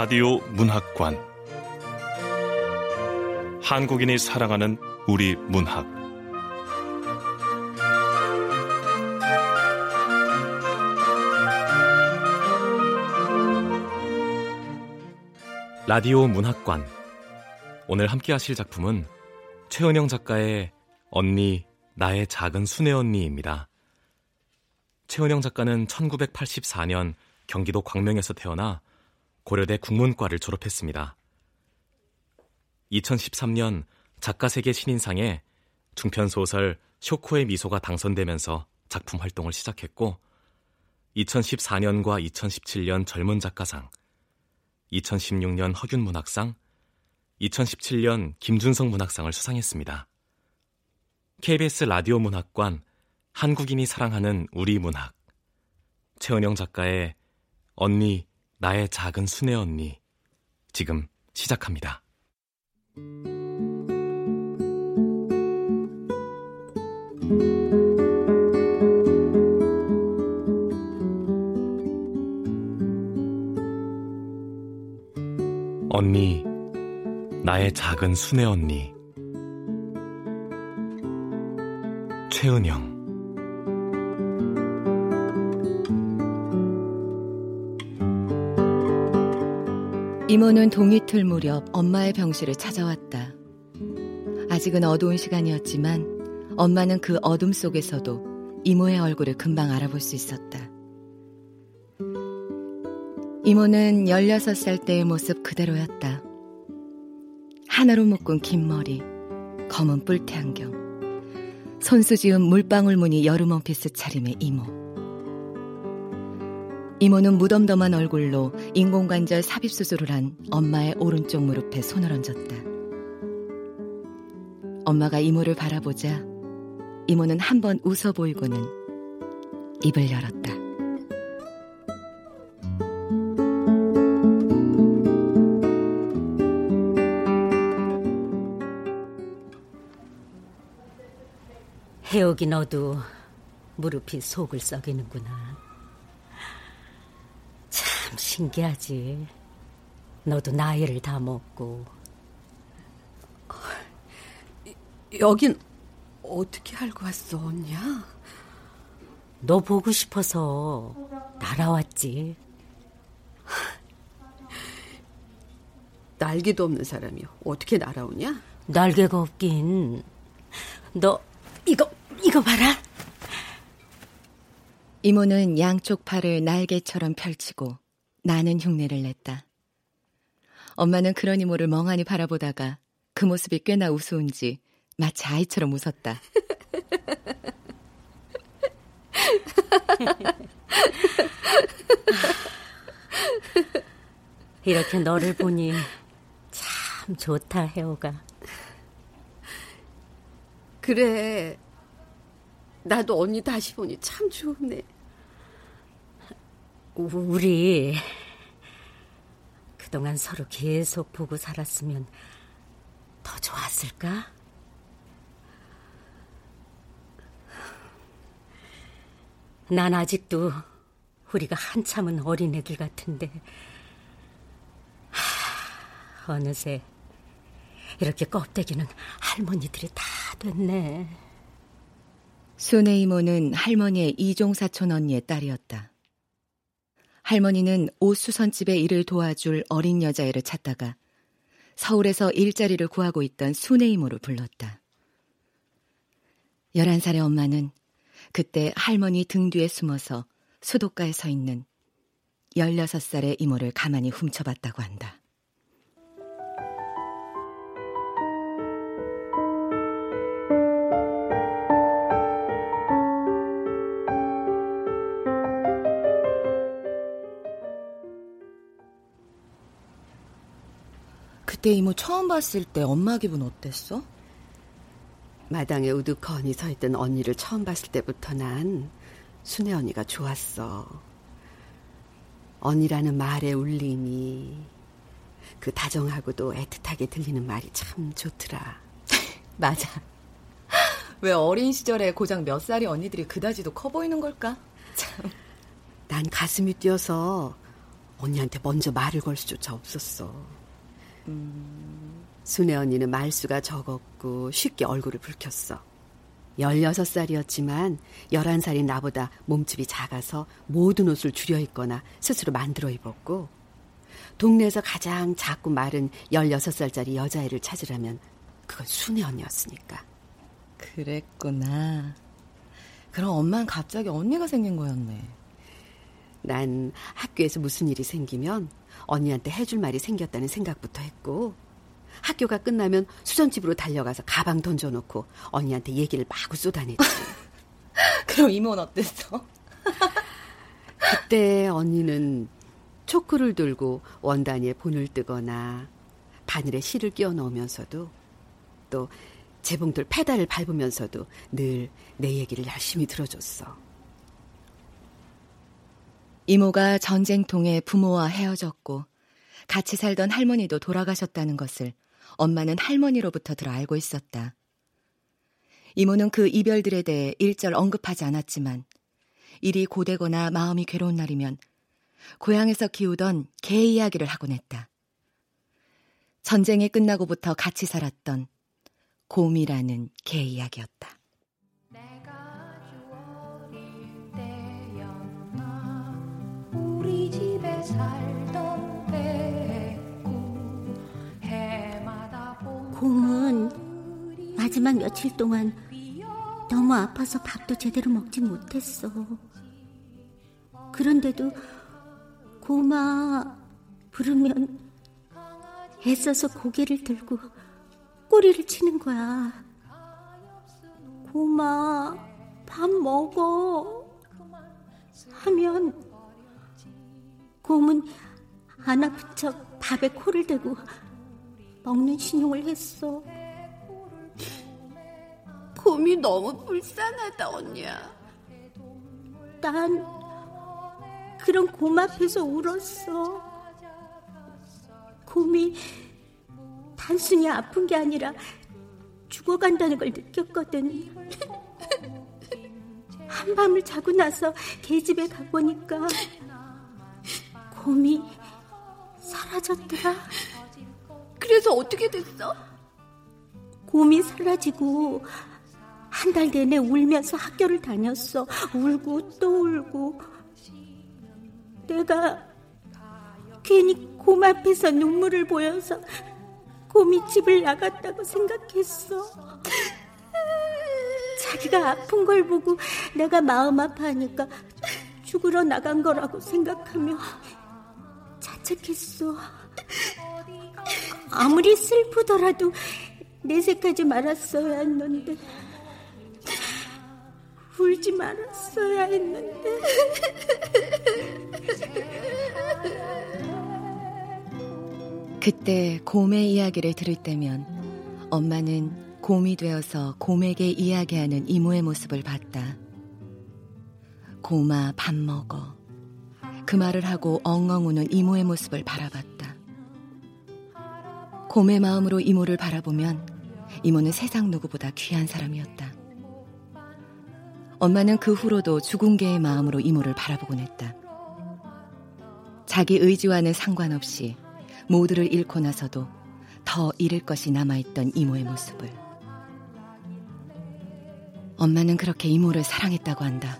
라디오 문학관. 한국인이 사랑하는 우리 문학. 라디오 문학관. 오늘 함께 하실 작품은 최은영 작가의 언니 나의 작은 순애 언니입니다. 최은영 작가는 1984년 경기도 광명에서 태어나 고려대 국문과를 졸업했습니다. 2013년 작가세계 신인상에 중편소설 쇼코의 미소가 당선되면서 작품 활동을 시작했고 2014년과 2017년 젊은 작가상, 2016년 허균 문학상, 2017년 김준성 문학상을 수상했습니다. KBS 라디오 문학관 한국인이 사랑하는 우리 문학 최은영 작가의 언니 나의 작은 순애 언니 지금 시작합니다. 언니, 나의 작은 순애 언니. 최은영. 이모는 동이틀 무렵 엄마의 병실을 찾아왔다. 아직은 어두운 시간이었지만 엄마는 그 어둠 속에서도 이모의 얼굴을 금방 알아볼 수 있었다. 이모는 16살 때의 모습 그대로였다. 하나로 묶은 긴 머리, 검은 뿔테 안경, 손수 지은 물방울 무늬 여름 원피스 차림의 이모. 이모는 무덤덤한 얼굴로 인공관절 삽입 수술을 한 엄마의 오른쪽 무릎에 손을 얹었다. 엄마가 이모를 바라보자 이모는 한 번 웃어 보이고는 입을 열었다. 해옥이 너도 무릎이 속을 썩이는구나. 신기하지. 너도 나이를 다 먹고. 여긴 어떻게 알고 왔어, 언니야? 너 보고 싶어서 날아왔지. 날개도 없는 사람이 어떻게 날아오냐? 날개가 없긴. 너 이거 이거 봐라. 이모는 양쪽 팔을 날개처럼 펼치고 나는 흉내를 냈다. 엄마는 그런 이모를 멍하니 바라보다가 그 모습이 꽤나 우스운지 마치 아이처럼 웃었다. 이렇게 너를 보니 참 좋다, 혜호가. 그래. 나도 언니 다시 보니 참 좋네. 우리 그동안 서로 계속 보고 살았으면 더 좋았을까? 난 아직도 우리가 한참은 어린애들 같은데 하, 어느새 이렇게 껍데기는 할머니들이 다 됐네. 순애 이모는 할머니의 이종사촌 언니의 딸이었다. 할머니는 옷 수선집에 일을 도와줄 어린 여자애를 찾다가 서울에서 일자리를 구하고 있던 순애 이모를 불렀다. 11살의 엄마는 그때 할머니 등 뒤에 숨어서 수도가에 서 있는 16살의 이모를 가만히 훔쳐봤다고 한다. 그때 이모 처음 봤을 때 엄마 기분 어땠어? 마당에 우두커니 서 있던 언니를 처음 봤을 때부터 난 순애 언니가 좋았어. 언니라는 말의 울림이 그 다정하고도 애틋하게 들리는 말이 참 좋더라. 맞아. 왜 어린 시절에 고작 몇 살이 언니들이 그다지도 커 보이는 걸까? 참. 난 가슴이 뛰어서 언니한테 먼저 말을 걸 수조차 없었어. 음... 순애 언니는 말수가 적었고 쉽게 얼굴을 붉혔어. 16살이었지만 11살인 나보다 몸집이 작아서 모든 옷을 줄여 입거나 스스로 만들어 입었고 동네에서 가장 작고 마른 16살짜리 여자애를 찾으라면 그건 순애 언니였으니까. 그랬구나. 그럼 엄마는 갑자기 언니가 생긴 거였네. 난 학교에서 무슨 일이 생기면 언니한테 해줄 말이 생겼다는 생각부터 했고 학교가 끝나면 수전집으로 달려가서 가방 던져놓고 언니한테 얘기를 마구 쏟아냈지. 그럼 이모는 어땠어? 그때 언니는 초크를 들고 원단위에 본을 뜨거나 바늘에 실을 끼워 넣으면서도 또 재봉틀 페달을 밟으면서도 늘 내 얘기를 열심히 들어줬어. 이모가 전쟁통에 부모와 헤어졌고 같이 살던 할머니도 돌아가셨다는 것을 엄마는 할머니로부터 들어 알고 있었다. 이모는 그 이별들에 대해 일절 언급하지 않았지만 일이 고되거나 마음이 괴로운 날이면 고향에서 키우던 개 이야기를 하곤 했다. 전쟁이 끝나고부터 같이 살았던 곰이라는 개 이야기였다. 마지막 며칠 동안 너무 아파서 밥도 제대로 먹지 못했어. 그런데도 고마 부르면 애써서 고개를 들고 꼬리를 치는 거야. 고마 밥 먹어 하면 곰은 안 아픈 척 밥에 코를 대고 먹는 신용을 했어. 곰이 너무 불쌍하다, 언니야. 난 그런 곰 앞에서 울었어. 곰이 단순히 아픈 게 아니라 죽어간다는 걸 느꼈거든. 한밤을 자고 나서 개집에 가보니까 곰이 사라졌더라. 그래서 어떻게 됐어? 곰이 사라지고 한 달 내내 울면서 학교를 다녔어. 울고 또 울고. 내가 괜히 곰 앞에서 눈물을 보여서 곰이 집을 나갔다고 생각했어. 자기가 아픈 걸 보고 내가 마음 아파하니까 죽으러 나간 거라고 생각하며 자책했어. 아무리 슬프더라도 내색하지 말았어야 했는데 울지 말았어야 했는데 그때 곰의 이야기를 들을 때면 엄마는 곰이 되어서 곰에게 이야기하는 이모의 모습을 봤다. 곰아 밥 먹어. 그 말을 하고 엉엉 우는 이모의 모습을 바라봤다. 곰의 마음으로 이모를 바라보면 이모는 세상 누구보다 귀한 사람이었다. 엄마는 그 후로도 죽은 개의 마음으로 이모를 바라보곤 했다. 자기 의지와는 상관없이 모두를 잃고 나서도 더 잃을 것이 남아있던 이모의 모습을. 엄마는 그렇게 이모를 사랑했다고 한다.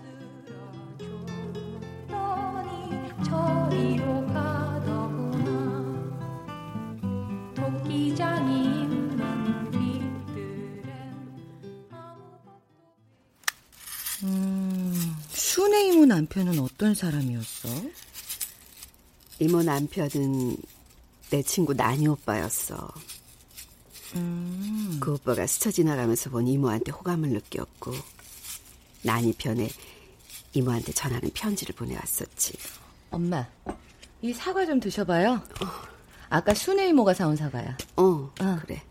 남편은 어떤 사람이었어? 이모 남편은 내 친구 나니 오빠였어. 음. 그 오빠가 스쳐 지나가면서 본 이모한테 호감을 느꼈고 나니 편에 이모한테 전하는 편지를 보내왔었지. 엄마, 이 사과 좀 드셔봐요. 어. 아까 순애 이모가 사온 사과야. 어, 어. 그래.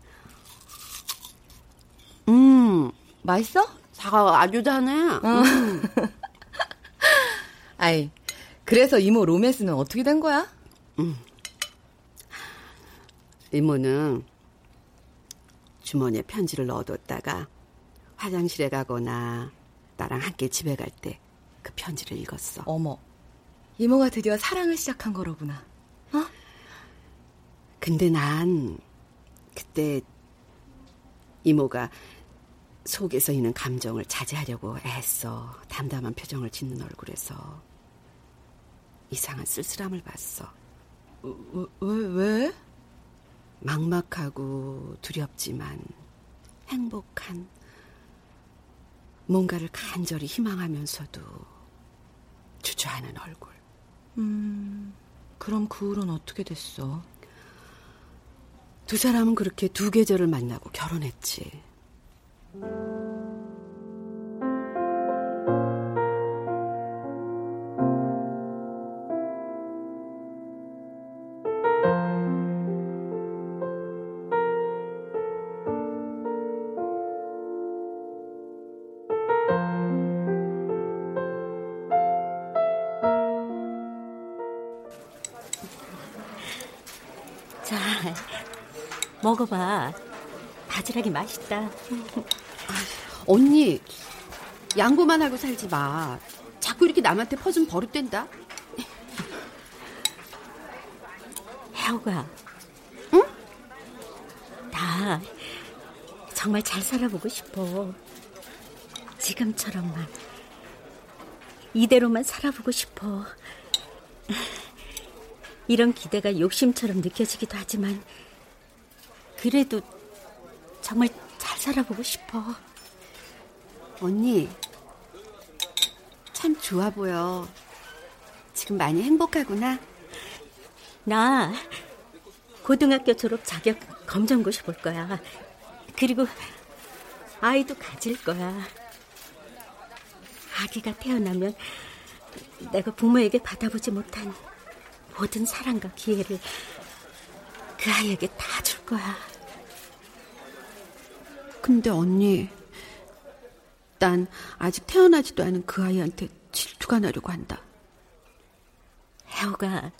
음, 맛있어? 사과 아주 다네. 어. 음. 아이, 그래서 이모 로맨스는 어떻게 된 거야? 음. 이모는 주머니에 편지를 넣어뒀다가 화장실에 가거나 나랑 함께 집에 갈 때 그 편지를 읽었어. 어머, 이모가 드디어 사랑을 시작한 거로구나. 어? 근데 난 그때 이모가 속에서 있는 감정을 자제하려고 애써 담담한 표정을 짓는 얼굴에서 이상한 쓸쓸함을 봤어. 왜, 왜? 왜? 막막하고 두렵지만 행복한 뭔가를 간절히 희망하면서도 주저하는 얼굴. 음, 그럼 그 후로는 어떻게 됐어? 두 사람은 그렇게 두 계절을 만나고 결혼했지. 먹어봐. 바지락이 맛있다. 언니, 양보만 하고 살지 마. 자꾸 이렇게 남한테 퍼주면 버릇된다. 혜호가. 응? 나 정말 잘 살아보고 싶어. 지금처럼만. 이대로만 살아보고 싶어. 이런 기대가 욕심처럼 느껴지기도 하지만, 그래도 정말 잘 살아보고 싶어. 언니, 참 좋아 보여. 지금 많이 행복하구나. 나 고등학교 졸업 자격 검정고시 볼 거야. 그리고 아이도 가질 거야. 아기가 태어나면 내가 부모에게 받아보지 못한 모든 사랑과 기회를 그 아이에게 다 줄 거야. 근데 언니, 난 아직 태어나지도 않은 그 아이한테 질투가 나려고 한다. 혜호가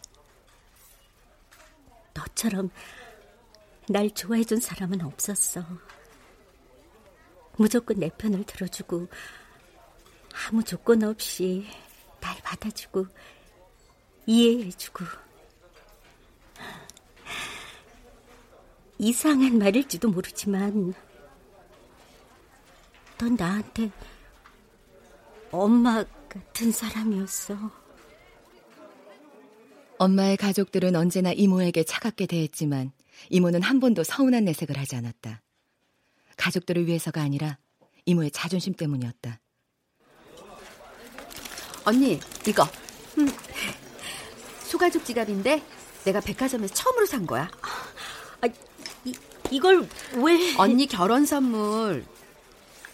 너처럼 날 좋아해준 사람은 없었어. 무조건 내 편을 들어주고 아무 조건 없이 날 받아주고 이해해주고 이상한 말일지도 모르지만 넌 나한테 엄마 같은 사람이었어. 엄마의 가족들은 언제나 이모에게 차갑게 대했지만 이모는 한 번도 서운한 내색을 하지 않았다. 가족들을 위해서가 아니라 이모의 자존심 때문이었다. 언니, 이거. 음. 소가죽 지갑인데 내가 백화점에서 처음으로 산 거야. 아, 이, 이걸 왜? 언니 결혼 선물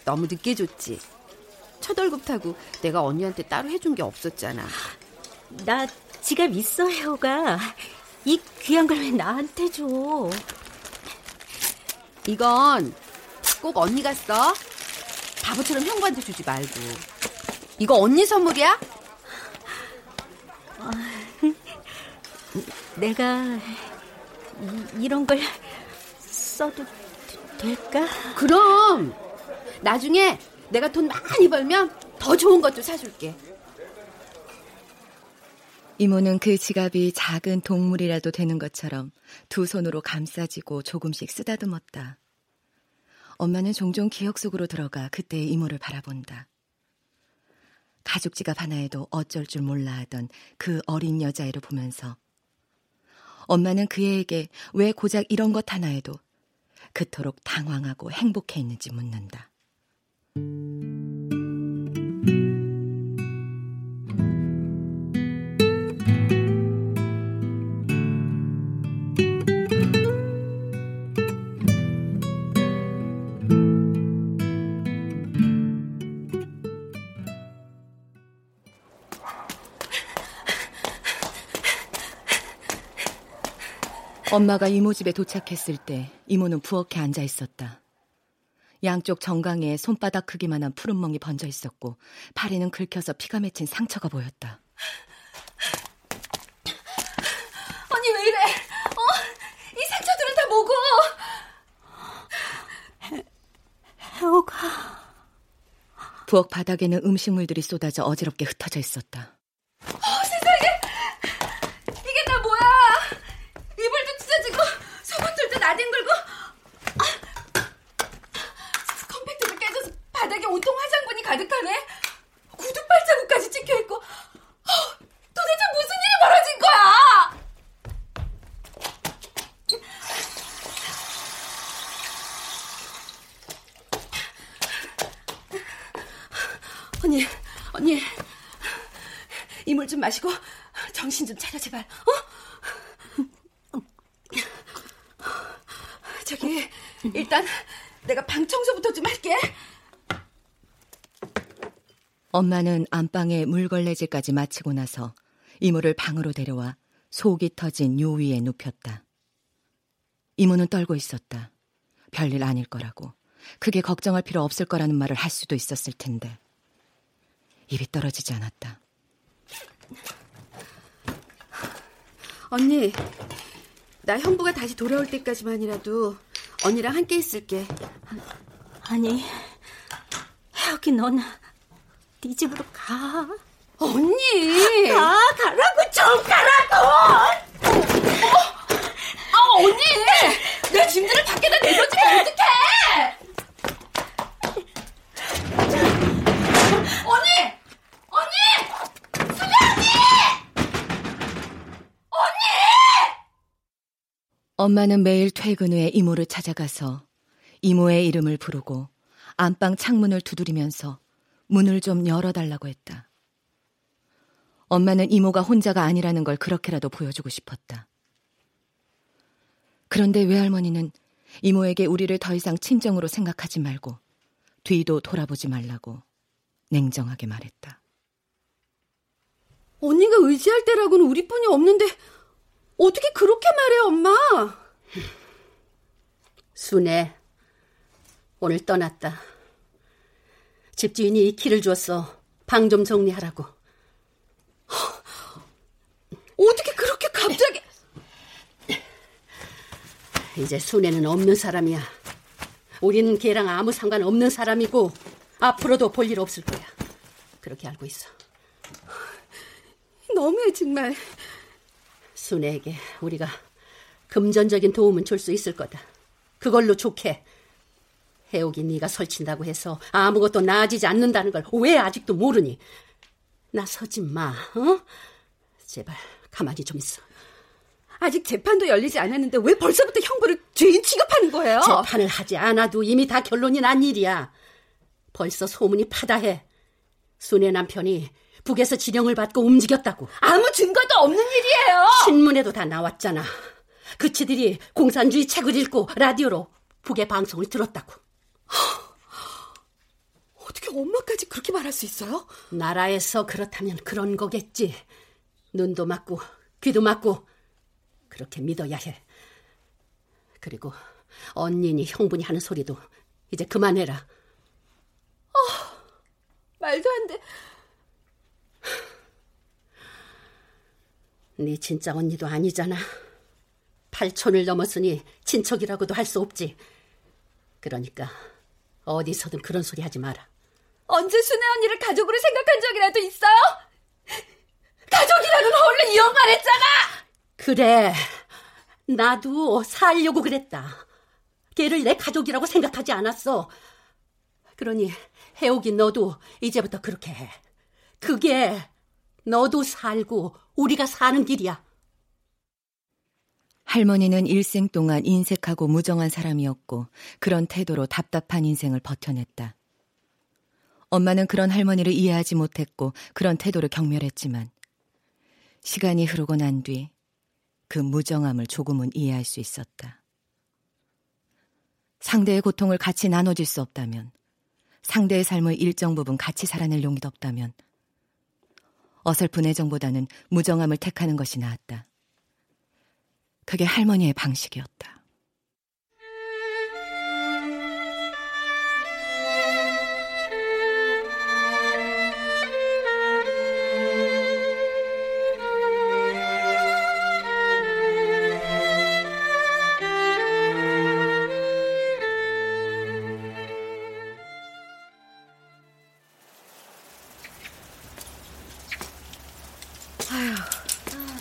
너무 늦게 줬지. 첫 월급 타고 내가 언니한테 따로 해준 게 없었잖아. 나 지갑 있어, 혜호가. 이 귀한 걸 왜 나한테 줘? 이건 꼭 언니가 써. 바보처럼 형부한테 주지 말고. 이거 언니 선물이야? 아, 내가 이, 이런 걸 써도 될까? 그럼 나중에 내가 돈 많이 벌면 더 좋은 것도 사줄게. 이모는 그 지갑이 작은 동물이라도 되는 것처럼 두 손으로 감싸지고 조금씩 쓰다듬었다. 엄마는 종종 기억 속으로 들어가 그때의 이모를 바라본다. 가죽 지갑 하나에도 어쩔 줄 몰라 하던 그 어린 여자애를 보면서 엄마는 그 애에게 왜 고작 이런 것 하나에도 그토록 당황하고 행복해 있는지 묻는다. 엄마가 이모 집에 도착했을 때 이모는 부엌에 앉아 있었다. 양쪽 정강에 손바닥 크기만한 푸른 멍이 번져 있었고 팔에는 긁혀서 피가 맺힌 상처가 보였다. 언니 왜 이래? 어? 이 상처들은 다 뭐고? 혜호가 부엌 바닥에는 음식물들이 쏟아져 어지럽게 흩어져 있었다. 가득하네? 구두 발자국까지 찍혀있고, 아, 도대체 무슨 일이 벌어진 거야! 언니, 언니, 이물 좀 마시고 정신 좀 차려 제발. 어? 저기 일단 내가 방 청소부터 좀 할게. 엄마는 안방에 물걸레질까지 마치고 나서 이모를 방으로 데려와 속이 터진 요 위에 눕혔다. 이모는 떨고 있었다. 별일 아닐 거라고. 그게 걱정할 필요 없을 거라는 말을 할 수도 있었을 텐데. 입이 떨어지지 않았다. 언니, 나 형부가 다시 돌아올 때까지만이라도 언니랑 함께 있을게. 아니, 혜옥이 넌 네 집으로 가. 언니! 가, 가라고, 좀 가라고! 아, 언니! 내 짐들을 밖에다 내놓지면 어떡해! 언니! 언니! 수미 언니! 언니! 엄마는 매일 퇴근 후에 이모를 찾아가서 이모의 이름을 부르고 안방 창문을 두드리면서 문을 좀 열어달라고 했다. 엄마는 이모가 혼자가 아니라는 걸 그렇게라도 보여주고 싶었다. 그런데 외할머니는 이모에게 우리를 더 이상 친정으로 생각하지 말고 뒤도 돌아보지 말라고 냉정하게 말했다. 언니가 의지할 때라고는 우리뿐이 없는데 어떻게 그렇게 말해, 엄마? 순애, 오늘 떠났다. 집주인이 이 키를 주었어. 방 좀 정리하라고. 어떻게 그렇게 갑자기... 이제 순애는 없는 사람이야. 우리는 걔랑 아무 상관없는 사람이고 앞으로도 볼 일 없을 거야. 그렇게 알고 있어. 너무해, 정말. 순애에게 우리가 금전적인 도움은 줄 수 있을 거다. 그걸로 좋게. 해옥이 네가 설친다고 해서 아무것도 나아지지 않는다는 걸 왜 아직도 모르니? 나서지 마, 어? 제발 가만히 좀 있어. 아직 재판도 열리지 않았는데 왜 벌써부터 형부를 죄인 취급하는 거예요? 재판을 하지 않아도 이미 다 결론이 난 일이야. 벌써 소문이 파다해. 순애 남편이 북에서 지령을 받고 움직였다고. 아무 증거도 없는 일이에요! 신문에도 다 나왔잖아. 그치들이 공산주의 책을 읽고 라디오로 북의 방송을 들었다고. 어떻게 엄마까지 그렇게 말할 수 있어요? 나라에서 그렇다면 그런 거겠지. 눈도 맞고 귀도 맞고 그렇게 믿어야 해. 그리고 언니니 형분이 하는 소리도 이제 그만해라. 말도 안 돼. 네 진짜 언니도 아니잖아. 팔촌을 넘었으니 친척이라고도 할 수 없지. 그러니까 어디서든 그런 소리 하지 마라. 언제 순애 언니를 가족으로 생각한 적이라도 있어요? 가족이라고는 원래 이혼만 했잖아! 그래. 나도 살려고 그랬다. 걔를 내 가족이라고 생각하지 않았어. 그러니 해옥이 너도 이제부터 그렇게 해. 그게 너도 살고 우리가 사는 길이야. 할머니는 일생 동안 인색하고 무정한 사람이었고 그런 태도로 답답한 인생을 버텨냈다. 엄마는 그런 할머니를 이해하지 못했고 그런 태도를 경멸했지만 시간이 흐르고 난 뒤 그 무정함을 조금은 이해할 수 있었다. 상대의 고통을 같이 나눠줄 수 없다면 상대의 삶을 일정 부분 같이 살아낼 용기도 없다면 어설픈 애정보다는 무정함을 택하는 것이 나았다. 그게 할머니의 방식이었다.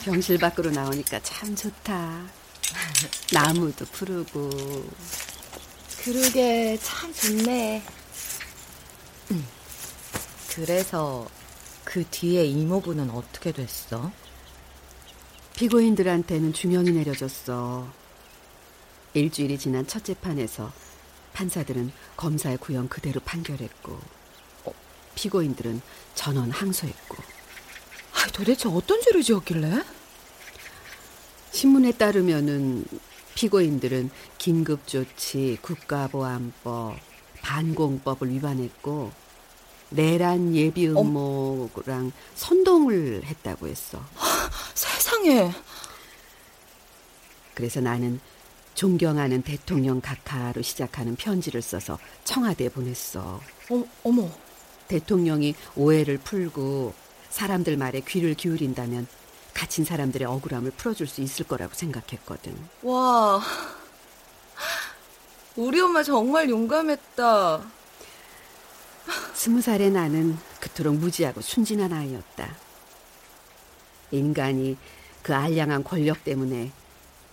병실 밖으로 나오니까 참 좋다. 나무도 푸르고. 그러게 참 좋네. 음. 그래서 그 뒤에 이모부는 어떻게 됐어? 피고인들한테는 중형이 내려졌어. 일주일이 지난 첫 재판에서 판사들은 검사의 구형 그대로 판결했고. 피고인들은 전원 항소했고. 아, 도대체 어떤 죄를 지었길래? 신문에 따르면은 피고인들은 긴급조치, 국가보안법, 반공법을 위반했고 내란 예비 음모랑 선동을 했다고 했어. 세상에. 그래서 나는 존경하는 대통령 각하로 시작하는 편지를 써서 청와대에 보냈어. 어, 어머. 대통령이 오해를 풀고 사람들 말에 귀를 기울인다면 갇힌 사람들의 억울함을 풀어줄 수 있을 거라고 생각했거든. 와. 우리 엄마 정말 용감했다. 스무 살의 나는 그토록 무지하고 순진한 아이였다. 인간이 그 알량한 권력 때문에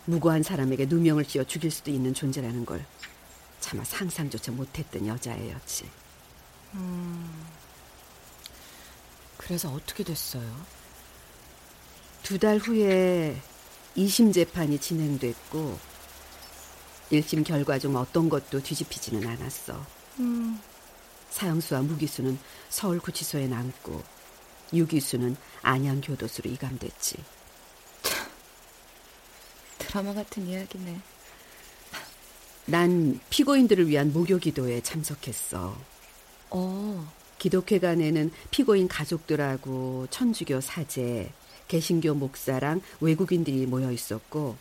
무고한 사람에게 누명을 씌워 죽일 수도 있는 존재라는 걸 차마 상상조차 못했던 여자애였지. 음, 그래서 어떻게 됐어요? 두 달 후에 2심 재판이 진행됐고 1심 결과 중 어떤 것도 뒤집히지는 않았어. 음. 사형수와 무기수는 서울구치소에 남고 유기수는 안양교도소로 이감됐지. 드라마 같은 이야기네. 난 피고인들을 위한 목요기도에 참석했어. 어. 기독회관에는 피고인 가족들하고 천주교 사제, 개신교 목사랑 외국인들이 모여 있었고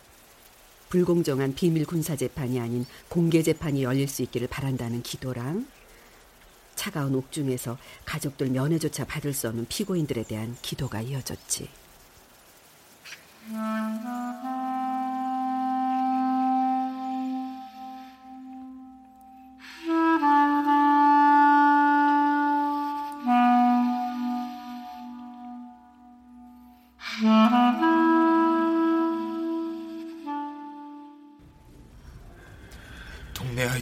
불공정한 비밀 군사 재판이 아닌 공개 재판이 열릴 수 있기를 바란다는 기도랑 차가운 옥중에서 가족들 면회조차 받을 수 없는 피고인들에 대한 기도가 이어졌지.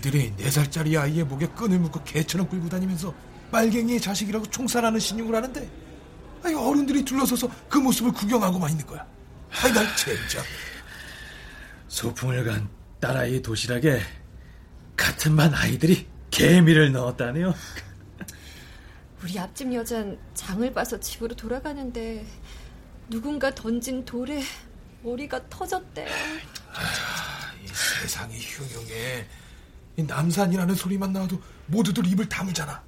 아이들이 4살짜리 아이의 목에 끈을 묶고 개처럼 끌고 다니면서 빨갱이의 자식이라고 총살하는 신용을 하는데 아니 어른들이 둘러서서 그 모습을 구경하고만 있는 거야. 아이 날 진짜. 소풍을 간 딸아이 도시락에 같은 반 아이들이 개미를 넣었다네요. 우리 앞집 여잔 장을 봐서 집으로 돌아가는데 누군가 던진 돌에 머리가 터졌대. 아, 이 세상이 흉흉해. 남산이라는 소리만 나와도 모두들 입을 다물잖아.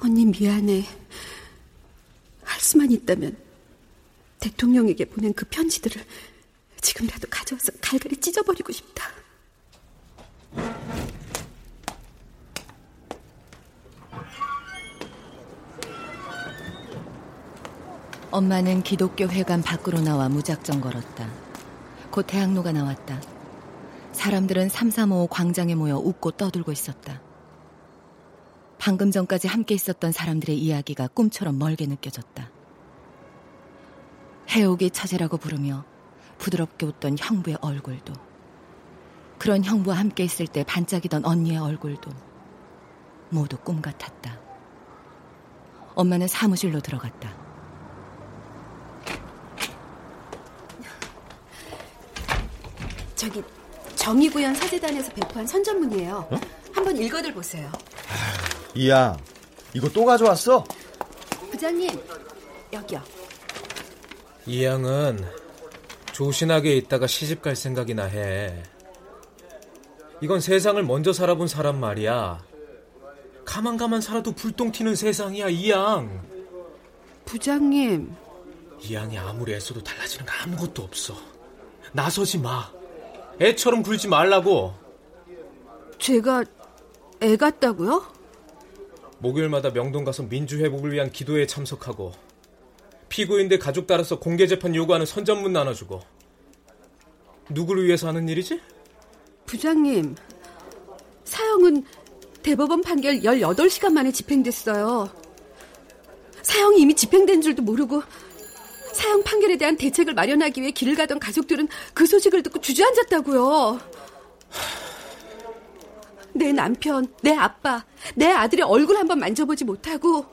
언니 미안해. 할 수만 있다면 대통령에게 보낸 그 편지들을 지금이라도 가져와서 갈갈이 찢어버리고 싶다. 엄마는 기독교 회관 밖으로 나와 무작정 걸었다. 곧 대학로가 나왔다. 사람들은 335 광장에 모여 웃고 떠들고 있었다. 방금 전까지 함께 있었던 사람들의 이야기가 꿈처럼 멀게 느껴졌다. 해옥이 처제라고 부르며 부드럽게 웃던 형부의 얼굴도 그런 형부와 함께 있을 때 반짝이던 언니의 얼굴도 모두 꿈 같았다. 엄마는 사무실로 들어갔다. 저기 정의구현 사재단에서 배포한 선전문이에요. 어? 한번 읽어들 보세요. 이야, 이거 또 가져왔어? 부장님, 여기요. 이 양은 조신하게 있다가 시집 갈 생각이나 해. 이건 세상을 먼저 살아본 사람 말이야. 가만 가만 살아도 불똥 튀는 세상이야, 이 양. 부장님. 이 양이 아무리 애써도 달라지는 거 아무것도 없어. 나서지 마. 애처럼 굴지 말라고. 제가 애 같다고요? 목요일마다 명동 가서 민주회복을 위한 기도에 참석하고 피고인들 가족 따라서 공개 재판 요구하는 선전문 나눠주고 누구를 위해서 하는 일이지? 부장님, 사형은 대법원 판결 18시간 만에 집행됐어요. 사형이 이미 집행된 줄도 모르고 사형 판결에 대한 대책을 마련하기 위해 길을 가던 가족들은 그 소식을 듣고 주저앉았다고요. 내 남편, 내 아빠, 내 아들의 얼굴 한번 만져보지 못하고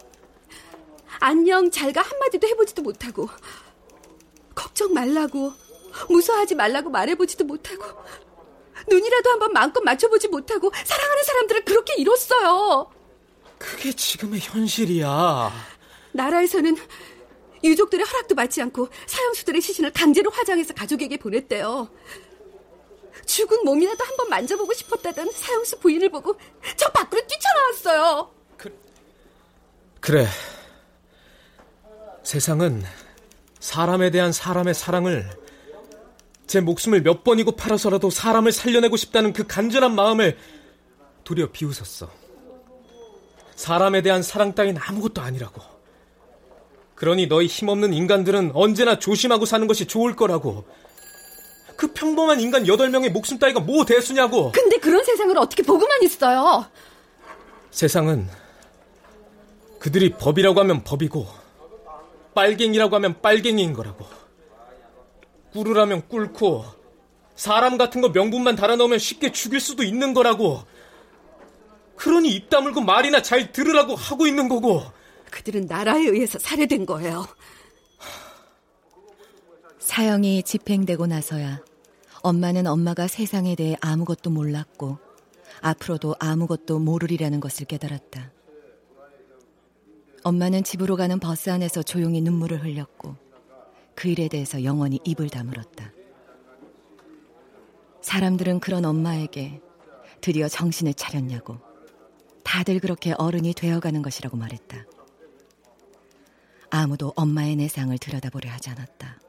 안녕 잘가 한마디도 해보지도 못하고 걱정 말라고 무서워하지 말라고 말해보지도 못하고 눈이라도 한번 마음껏 맞춰보지 못하고 사랑하는 사람들을 그렇게 잃었어요. 그게 지금의 현실이야. 나라에서는 유족들의 허락도 받지 않고 사형수들의 시신을 강제로 화장해서 가족에게 보냈대요. 죽은 몸이라도 한번 만져보고 싶었다던 사형수 부인을 보고 저 밖으로 뛰쳐나왔어요. 그, 그래. 세상은 사람에 대한 사람의 사랑을 제 목숨을 몇 번이고 팔아서라도 사람을 살려내고 싶다는 그 간절한 마음을 도리어 비웃었어. 사람에 대한 사랑 따윈 아무것도 아니라고. 그러니 너희 힘없는 인간들은 언제나 조심하고 사는 것이 좋을 거라고. 그 평범한 인간 8명의 목숨 따위가 뭐 대수냐고. 근데 그런 세상을 어떻게 보고만 있어요? 세상은 그들이 법이라고 하면 법이고 빨갱이라고 하면 빨갱이인 거라고. 꿀으라면 꿀고 사람 같은 거 명분만 달아넣으면 쉽게 죽일 수도 있는 거라고. 그러니 입 다물고 말이나 잘 들으라고 하고 있는 거고. 그들은 나라에 의해서 살해된 거예요. 사형이 집행되고 나서야 엄마는 엄마가 세상에 대해 아무것도 몰랐고 앞으로도 아무것도 모르리라는 것을 깨달았다. 엄마는 집으로 가는 버스 안에서 조용히 눈물을 흘렸고 그 일에 대해서 영원히 입을 다물었다. 사람들은 그런 엄마에게 드디어 정신을 차렸냐고 다들 그렇게 어른이 되어가는 것이라고 말했다. 아무도 엄마의 내상을 들여다보려 하지 않았다.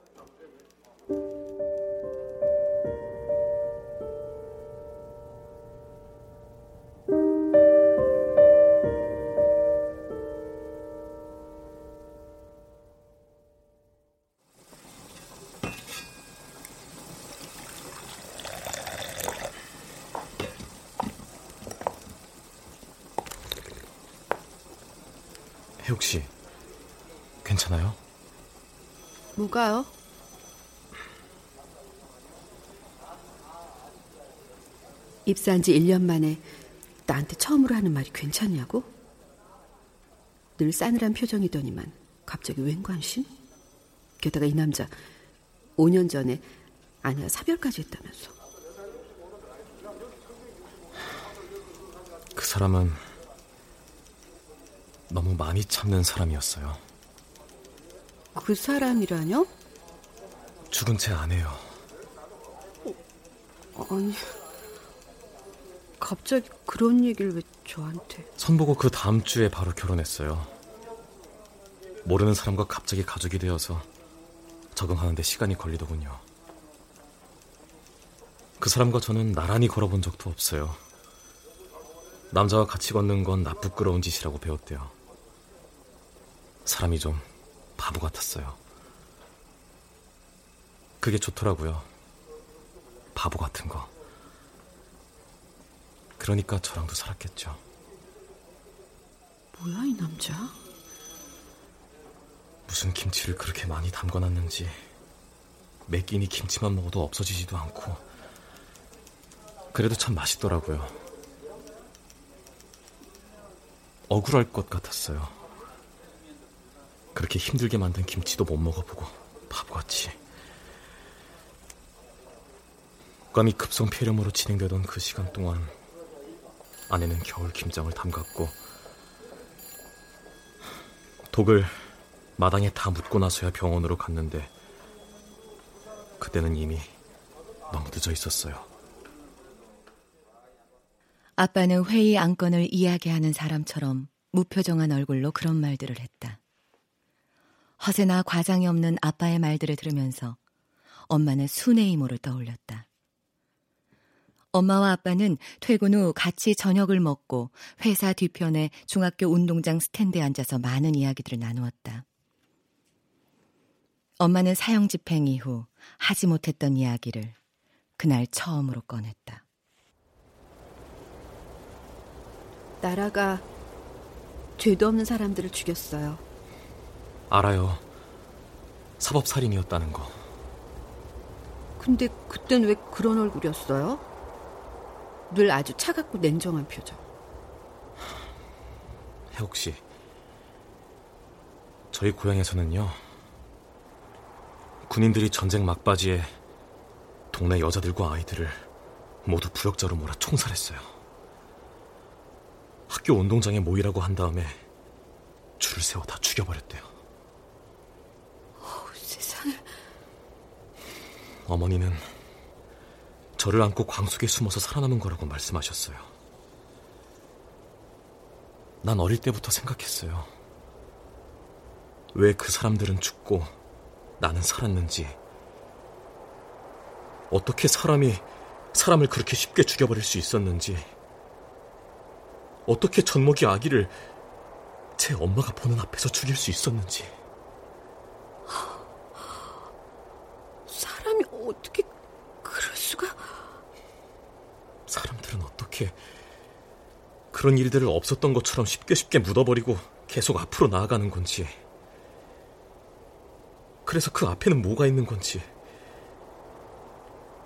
뭐가요? 입사한 지 1년 만에 나한테 처음으로 하는 말이 괜찮냐고? 늘 싸늘한 표정이더니만 갑자기 웬 관심? 게다가 이 남자 5년 전에 아내와 사별까지 했다면서. 그 사람은 너무 많이 참는 사람이었어요. 그 사람이라뇨? 죽은 제 아내요. 아니, 갑자기 그런 얘기를 왜 저한테? 선보고 그 다음 주에 바로 결혼했어요. 모르는 사람과 갑자기 가족이 되어서 적응하는데 시간이 걸리더군요. 그 사람과 저는 나란히 걸어본 적도 없어요. 남자와 같이 걷는 건 나쁘끄러운 짓이라고 배웠대요. 사람이 좀 바보 같았어요. 그게 좋더라고요. 바보 같은 거. 그러니까 저랑도 살았겠죠. 뭐야, 이 남자? 무슨 김치를 그렇게 많이 담궈놨는지 몇 끼니 김치만 먹어도 없어지지도 않고 그래도 참 맛있더라고요. 억울할 것 같았어요. 그렇게 힘들게 만든 김치도 못 먹어보고 바보같이. 감이 급성 폐렴으로 진행되던 그 시간 동안 아내는 겨울 김장을 담갔고 독을 마당에 다 묻고 나서야 병원으로 갔는데 그때는 이미 너무 늦어 있었어요. 아빠는 회의 안건을 이야기하는 사람처럼 무표정한 얼굴로 그런 말들을 했다. 허세나 과장이 없는 아빠의 말들을 들으면서 엄마는 순의 이모를 떠올렸다. 엄마와 아빠는 퇴근 후 같이 저녁을 먹고 회사 뒤편에 중학교 운동장 스탠드에 앉아서 많은 이야기들을 나누었다. 엄마는 사형 집행 이후 하지 못했던 이야기를 그날 처음으로 꺼냈다. 나라가 죄도 없는 사람들을 죽였어요. 알아요. 사법살인이었다는 거. 근데 그땐 왜 그런 얼굴이었어요? 늘 아주 차갑고 냉정한 표정. 혜옥 씨, 저희 고향에서는요, 군인들이 전쟁 막바지에 동네 여자들과 아이들을 모두 부역자로 몰아 총살했어요. 학교 운동장에 모이라고 한 다음에 줄을 세워 다 죽여버렸대요. 어, 세상에. 어머니는 저를 안고 광속에 숨어서 살아남은 거라고 말씀하셨어요. 난 어릴 때부터 생각했어요. 왜 그 사람들은 죽고 나는 살았는지. 어떻게 사람이 사람을 그렇게 쉽게 죽여버릴 수 있었는지. 어떻게 젖먹이 아기를 제 엄마가 보는 앞에서 죽일 수 있었는지. 사람이 어떻게 그럴 수가? 사람들은 어떻게 그런 일들을 없었던 것처럼 쉽게 쉽게 묻어버리고 계속 앞으로 나아가는 건지. 그래서 그 앞에는 뭐가 있는 건지.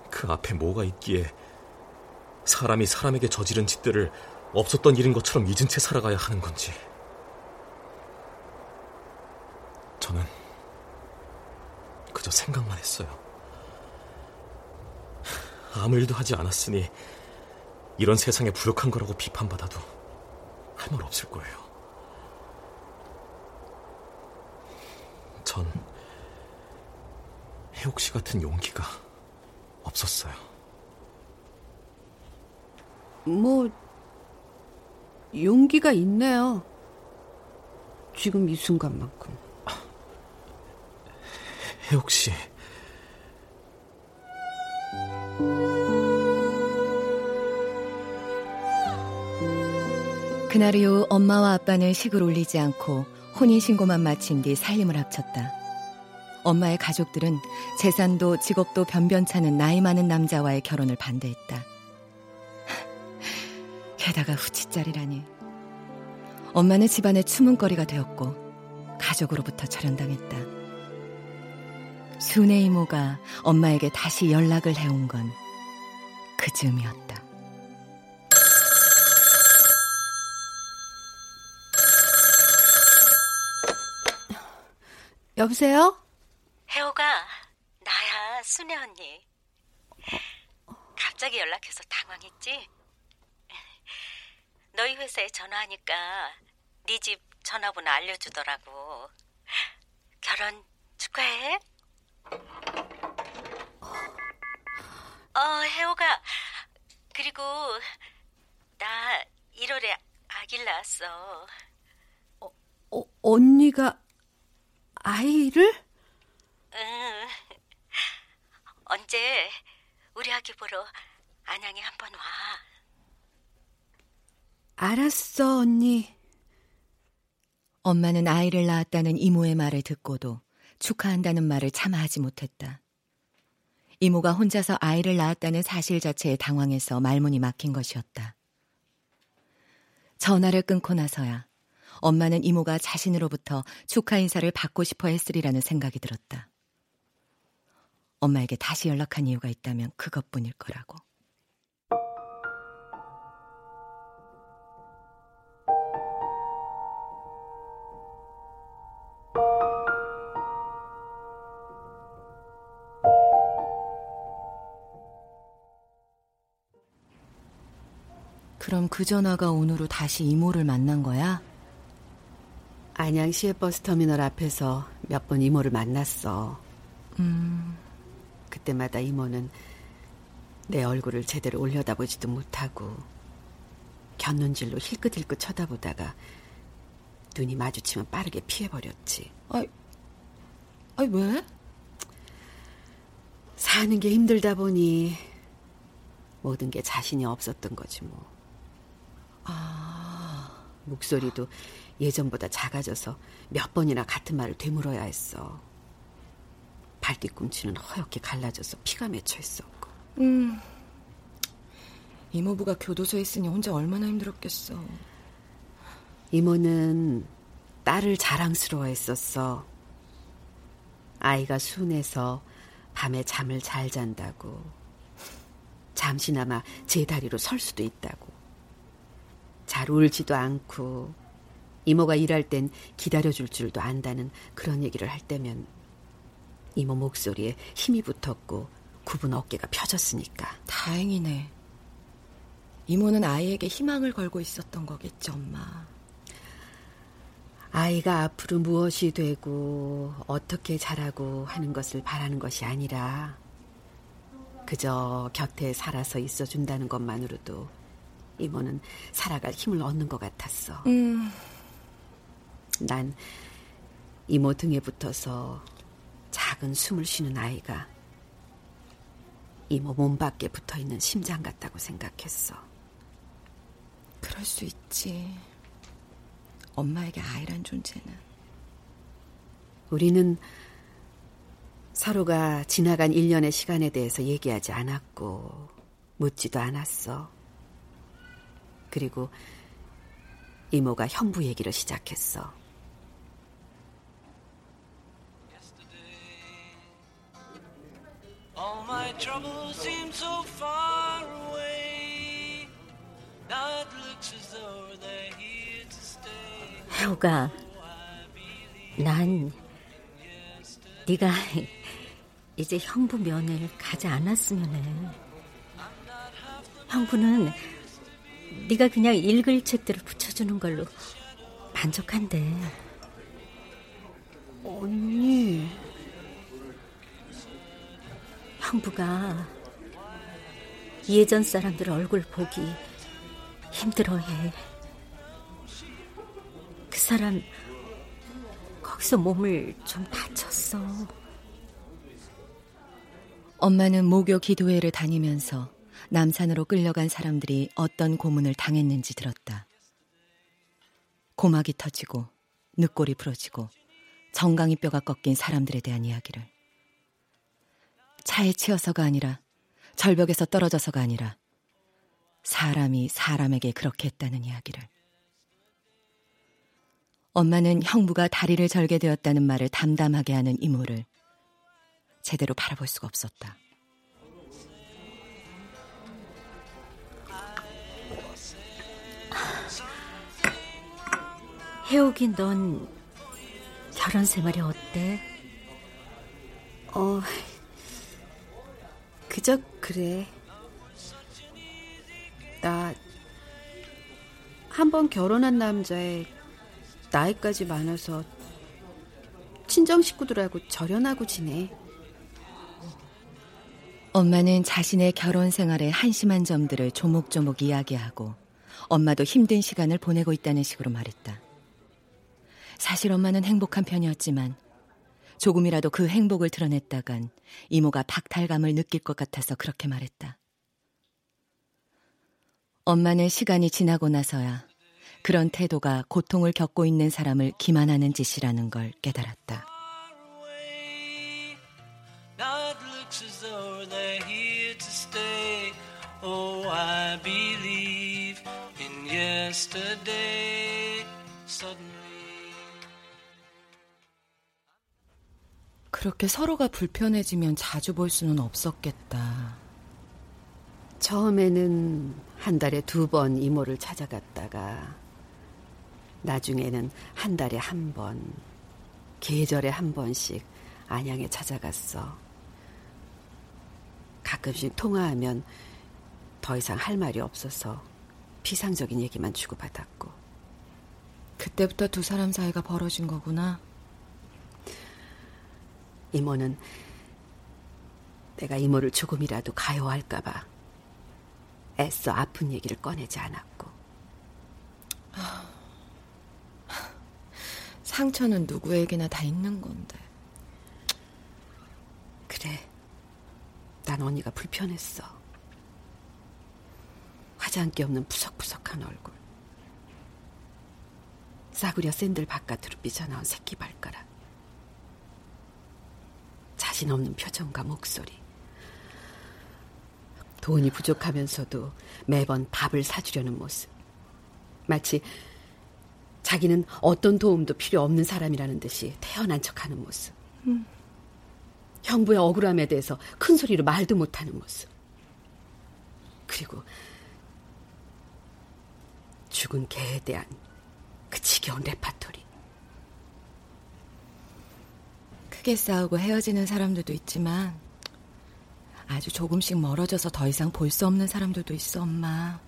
그 앞에 뭐가 있기에 사람이 사람에게 저지른 짓들을 없었던 일인 것처럼 잊은 채 살아가야 하는 건지. 저는 그저 생각만 했어요. 아무 일도 하지 않았으니 이런 세상에 부족한 거라고 비판받아도 할 말 없을 거예요. 전 혜옥 씨 같은 용기가 없었어요. 뭐 용기가 있네요. 지금 이 순간만큼. 혜옥 씨. 그날 이후 엄마와 아빠는 식을 올리지 않고 혼인신고만 마친 뒤 살림을 합쳤다. 엄마의 가족들은 재산도 직업도 변변찮은 나이 많은 남자와의 결혼을 반대했다. 게다가 후치짜리라니. 엄마는 집안의 추문거리가 되었고 가족으로부터 절연당했다. 순애 이모가 엄마에게 다시 연락을 해온 건 그즈음이었다. 여보세요? 혜호가 나야 순애 언니. 갑자기 연락해서 당황했지? 너희 회사에 전화하니까 네 집 전화번호 알려주더라고. 결혼 축하해. 어, 혜호가 그리고 나 1월에 아기를 낳았어. 어, 어, 언니가 아이를? 응. 언제 우리 아기 보러 안양에 한번 와. 알았어, 언니. 엄마는 아이를 낳았다는 이모의 말을 듣고도 축하한다는 말을 참아 하지 못했다. 이모가 혼자서 아이를 낳았다는 사실 자체에 당황해서 말문이 막힌 것이었다. 전화를 끊고 나서야 엄마는 이모가 자신으로부터 축하 인사를 받고 싶어 했으리라는 생각이 들었다. 엄마에게 다시 연락한 이유가 있다면 그것뿐일 거라고. 그럼 그 전화가 오늘로 다시 이모를 만난 거야? 안양 시외버스터미널 앞에서 몇 번 이모를 만났어. 음. 그때마다 이모는 내 얼굴을 제대로 올려다보지도 못하고 곁눈질로 힐끗힐끗 쳐다보다가 눈이 마주치면 빠르게 피해버렸지. 아이, 아이 왜? 사는 게 힘들다 보니 모든 게 자신이 없었던 거지 뭐. 아. 목소리도 예전보다 작아져서 몇 번이나 같은 말을 되물어야 했어. 발뒤꿈치는 허옇게 갈라져서 피가 맺혀 있었고. 음. 이모부가 교도소에 있으니 혼자 얼마나 힘들었겠어. 이모는 딸을 자랑스러워 했었어. 아이가 순해서 밤에 잠을 잘 잔다고. 잠시나마 제 다리로 설 수도 있다고. 잘 울지도 않고 이모가 일할 땐 기다려줄 줄도 안다는 그런 얘기를 할 때면 이모 목소리에 힘이 붙었고 굽은 어깨가 펴졌으니까. 다행이네. 이모는 아이에게 희망을 걸고 있었던 거겠죠, 엄마. 아이가 앞으로 무엇이 되고 어떻게 자라고 하는 것을 바라는 것이 아니라 그저 곁에 살아서 있어준다는 것만으로도 이모는 살아갈 힘을 얻는 것 같았어. 음. 난 이모 등에 붙어서 작은 숨을 쉬는 아이가 이모 몸 밖에 붙어 있는 심장 같다고 생각했어. 그럴 수 있지. 엄마에게 아이란 존재는. 우리는 서로가 지나간 1년의 시간에 대해서 얘기하지 않았고, 묻지도 않았어. 그리고 이모가 형부 얘기를 시작했어. 혜우가, 난 네가 이제 형부 면을 가지 않았으면 해. 형부는 네가 그냥 읽을 책들을 붙여주는 걸로 만족한대. 언니. 형부가 예전 사람들 얼굴 보기 힘들어해. 그 사람 거기서 몸을 좀 다쳤어. 엄마는 모교 기도회를 다니면서 남산으로 끌려간 사람들이 어떤 고문을 당했는지 들었다. 고막이 터지고 늑골이 부러지고 정강이 뼈가 꺾인 사람들에 대한 이야기를. 차에 치여서가 아니라 절벽에서 떨어져서가 아니라 사람이 사람에게 그렇게 했다는 이야기를. 엄마는 형부가 다리를 절게 되었다는 말을 담담하게 하는 이모를 제대로 바라볼 수가 없었다. 해옥이 넌 결혼 생활이 어때? 어, 그저 그래. 나 한 번 결혼한 남자의 나이까지 많아서 친정 식구들하고 절연하고 지내. 엄마는 자신의 결혼 생활의 한심한 점들을 조목조목 이야기하고 엄마도 힘든 시간을 보내고 있다는 식으로 말했다. 사실 엄마는 행복한 편이었지만 조금이라도 그 행복을 드러냈다간 이모가 박탈감을 느낄 것 같아서 그렇게 말했다. 엄마는 시간이 지나고 나서야 그런 태도가 고통을 겪고 있는 사람을 기만하는 짓이라는 걸 깨달았다. 그렇게 서로가 불편해지면 자주 볼 수는 없었겠다. 처음에는 한 달에 두 번 이모를 찾아갔다가 나중에는 한 달에 한 번, 계절에 한 번씩 안양에 찾아갔어. 가끔씩 통화하면 더 이상 할 말이 없어서 피상적인 얘기만 주고받았고. 그때부터 두 사람 사이가 벌어진 거구나. 이모는 내가 이모를 조금이라도 가요할까봐 애써 아픈 얘기를 꺼내지 않았고. 상처는 누구에게나 다 있는 건데. 그래. 난 언니가 불편했어. 화장기 없는 푸석푸석한 얼굴. 싸구려 샌들 바깥으로 삐져나온 새끼 발가락. 자신 없는 표정과 목소리. 돈이 부족하면서도 매번 밥을 사주려는 모습. 마치 자기는 어떤 도움도 필요 없는 사람이라는 듯이 태어난 척하는 모습. 음. 형부의 억울함에 대해서 큰 소리로 말도 못하는 모습. 그리고 죽은 개에 대한 그 지겨운 레파토리. 크게 싸우고 헤어지는 사람들도 있지만 아주 조금씩 멀어져서 더 이상 볼 수 없는 사람들도 있어, 엄마.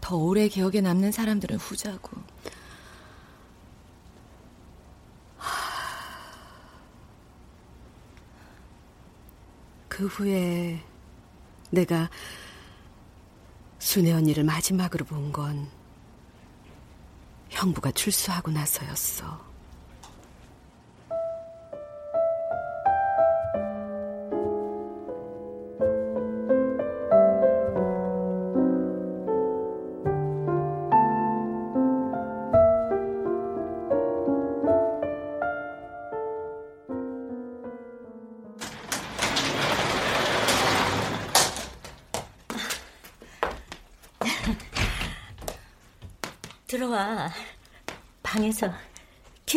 더 오래 기억에 남는 사람들은 후자고. 그 후에 내가 순애 언니를 마지막으로 본 건 형부가 출소하고 나서였어.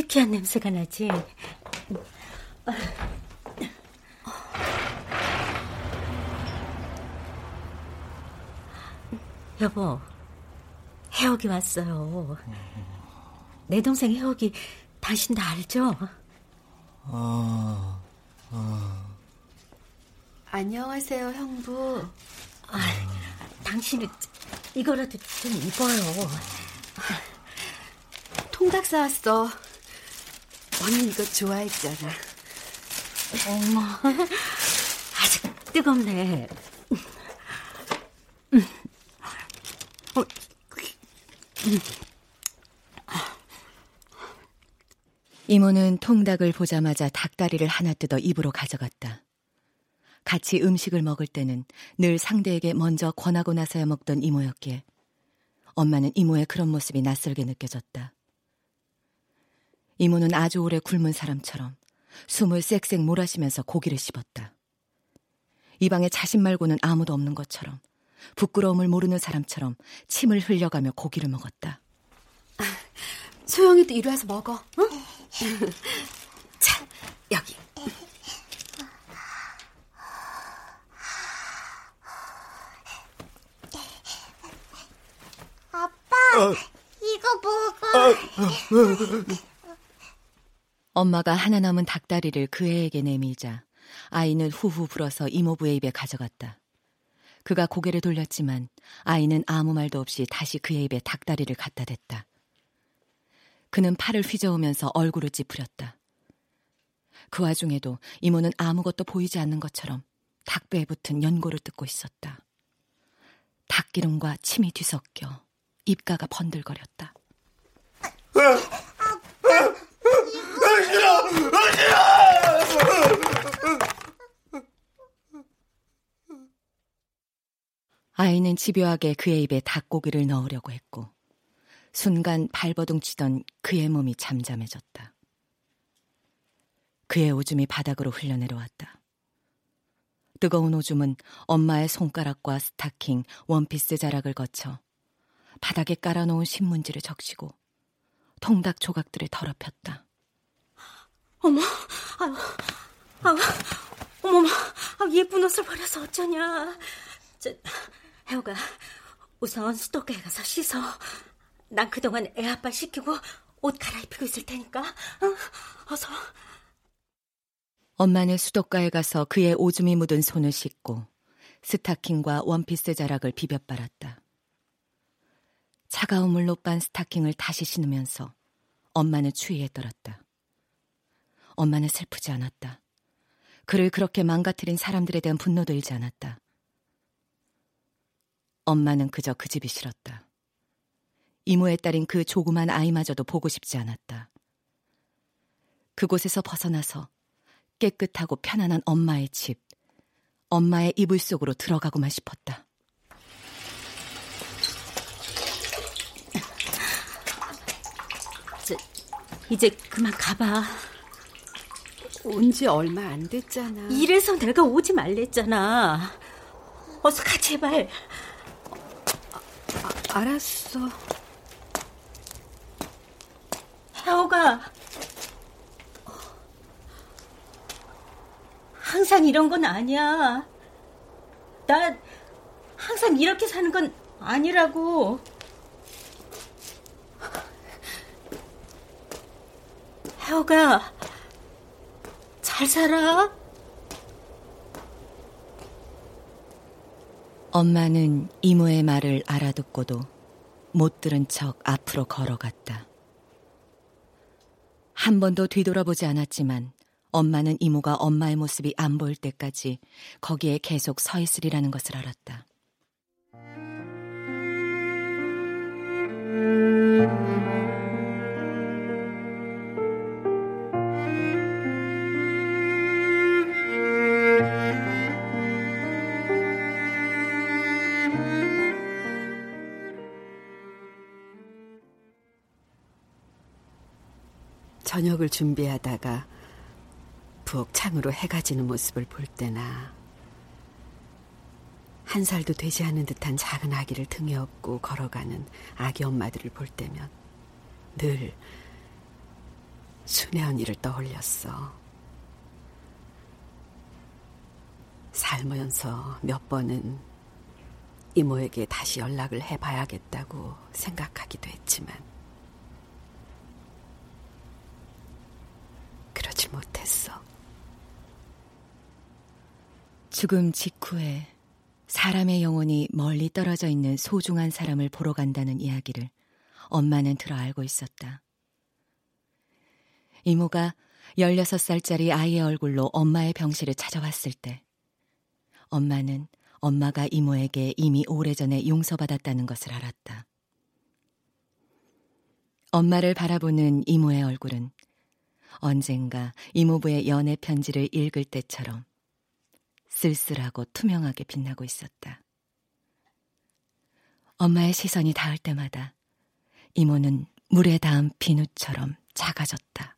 큐키한 냄새가 나지. 여보, 해옥이 왔어요. 내 동생 해옥이 당신 다 알죠? 아, 아. 안녕하세요, 형부. 아, 당신은 이거라도 좀 입어요. 통닭 사왔어. 언니 이거 좋아했잖아. 어머, 아직 뜨겁네. 어, 이모는 통닭을 보자마자 닭다리를 하나 뜯어 입으로 가져갔다. 같이 음식을 먹을 때는 늘 상대에게 먼저 권하고 나서야 먹던 이모였기에 엄마는 이모의 그런 모습이 낯설게 느껴졌다. 이모는 아주 오래 굶은 사람처럼 숨을 쌕쌕 몰아쉬면서 고기를 씹었다. 이 방에 자신 말고는 아무도 없는 것처럼 부끄러움을 모르는 사람처럼 침을 흘려가며 고기를 먹었다. 소영이도 이리 와서 먹어. 응? 자, 여기. 어. 이거 먹어. 엄마가 하나 남은 닭다리를 그 애에게 내밀자 아이는 후후 불어서 이모부의 입에 가져갔다. 그가 고개를 돌렸지만 아이는 아무 말도 없이 다시 그의 입에 닭다리를 갖다 댔다. 그는 팔을 휘저으면서 얼굴을 찌푸렸다. 그 와중에도 이모는 아무것도 보이지 않는 것처럼 닭배에 붙은 연고를 뜯고 있었다. 닭기름과 침이 뒤섞여 입가가 번들거렸다. 아 이는 집요하게 그의 입에 닭고기를 넣으려고 했고 순간 발버둥 치던 그의 몸이 잠잠해졌다. 그의 오줌이 바닥으로 흘러내려왔다. 뜨거운 오줌은 엄마의 손가락과 스타킹, 원피스 자락을 거쳐 바닥에 깔아놓은 신문지를 적시고 통닭 조각들을 더럽혔다. 어머, 아유, 아유, 어머머, 아, 예쁜 옷을 버려서 어쩌냐. 저, 혜호가 우선 수도가에 가서 씻어. 난 그동안 애 아빠 시키고 옷 갈아입히고 있을 테니까. 응? 어서. 엄마는 수도가에 가서 그의 오줌이 묻은 손을 씻고 스타킹과 원피스 자락을 비벼 빨았다. 차가운 물로 빤 스타킹을 다시 신으면서 엄마는 추위에 떨었다. 엄마는 슬프지 않았다. 그를 그렇게 망가뜨린 사람들에 대한 분노도 일지 않았다. 엄마는 그저 그 집이 싫었다. 이모의 딸인 그 조그만 아이마저도 보고 싶지 않았다. 그곳에서 벗어나서 깨끗하고 편안한 엄마의 집, 엄마의 이불 속으로 들어가고만 싶었다. 저, 이제 그만 가봐. 온 지 얼마 안 됐잖아. 이래서 내가 오지 말랬잖아. 어서 가, 제발. 아, 아, 알았어. 혜호가. 항상 이런 건 아니야. 나 항상 이렇게 사는 건 아니라고. 혜호가 잘 살아? 엄마는 이모의 말을 알아듣고도 못 들은 척 앞으로 걸어갔다. 한 번도 뒤돌아보지 않았지만 엄마는 이모가 엄마의 모습이 안 보일 때까지 거기에 계속 서 있으리라는 것을 알았다. 저녁을 준비하다가 부엌 창으로 해가 지는 모습을 볼 때나 한 살도 되지 않은 듯한 작은 아기를 등에 업고 걸어가는 아기 엄마들을 볼 때면 늘 순애 언니를 떠올렸어. 살면서 몇 번은 이모에게 다시 연락을 해봐야겠다고 생각하기도 했지만 그러지 못했어. 죽음 직후에 사람의 영혼이 멀리 떨어져 있는 소중한 사람을 보러 간다는 이야기를 엄마는 들어 알고 있었다. 이모가 16살짜리 아이의 얼굴로 엄마의 병실을 찾아왔을 때 엄마는 엄마가 이모에게 이미 오래전에 용서받았다는 것을 알았다. 엄마를 바라보는 이모의 얼굴은 언젠가 이모부의 연애 편지를 읽을 때처럼 쓸쓸하고 투명하게 빛나고 있었다. 엄마의 시선이 닿을 때마다 이모는 물에 닿은 비누처럼 작아졌다.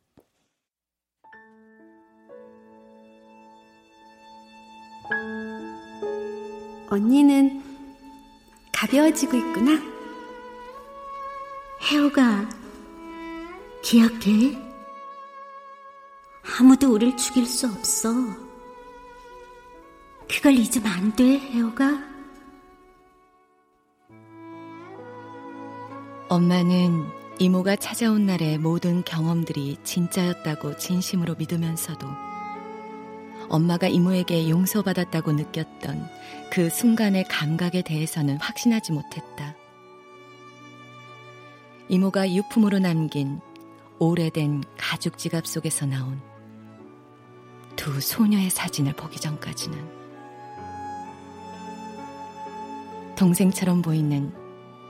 언니는 가벼워지고 있구나. 혜호가 기억해? 아무도 우릴 죽일 수 없어. 그걸 잊으면 안 돼, 혜호가. 엄마는 이모가 찾아온 날의 모든 경험들이 진짜였다고 진심으로 믿으면서도 엄마가 이모에게 용서받았다고 느꼈던 그 순간의 감각에 대해서는 확신하지 못했다. 이모가 유품으로 남긴 오래된 가죽 지갑 속에서 나온 두 소녀의 사진을 보기 전까지는 동생처럼 보이는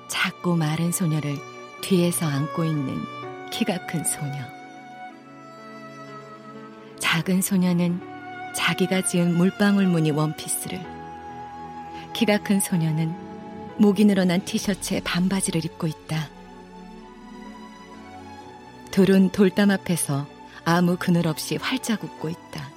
작고 마른 소녀를 뒤에서 안고 있는 키가 큰 소녀. 작은 소녀는 자기가 지은 물방울 무늬 원피스를, 키가 큰 소녀는 목이 늘어난 티셔츠에 반바지를 입고 있다. 둘은 돌담 앞에서 아무 그늘 없이 활짝 웃고 있다.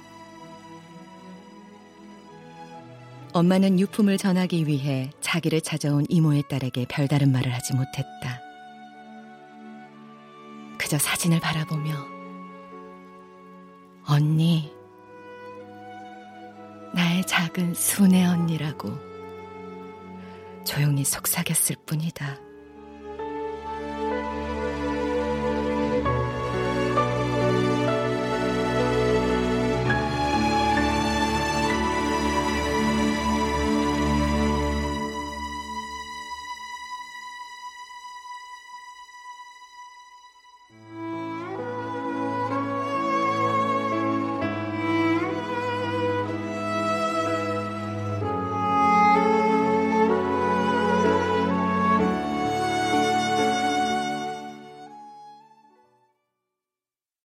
엄마는 유품을 전하기 위해 자기를 찾아온 이모의 딸에게 별다른 말을 하지 못했다. 그저 사진을 바라보며 언니, 나의 작은 순애 언니라고 조용히 속삭였을 뿐이다.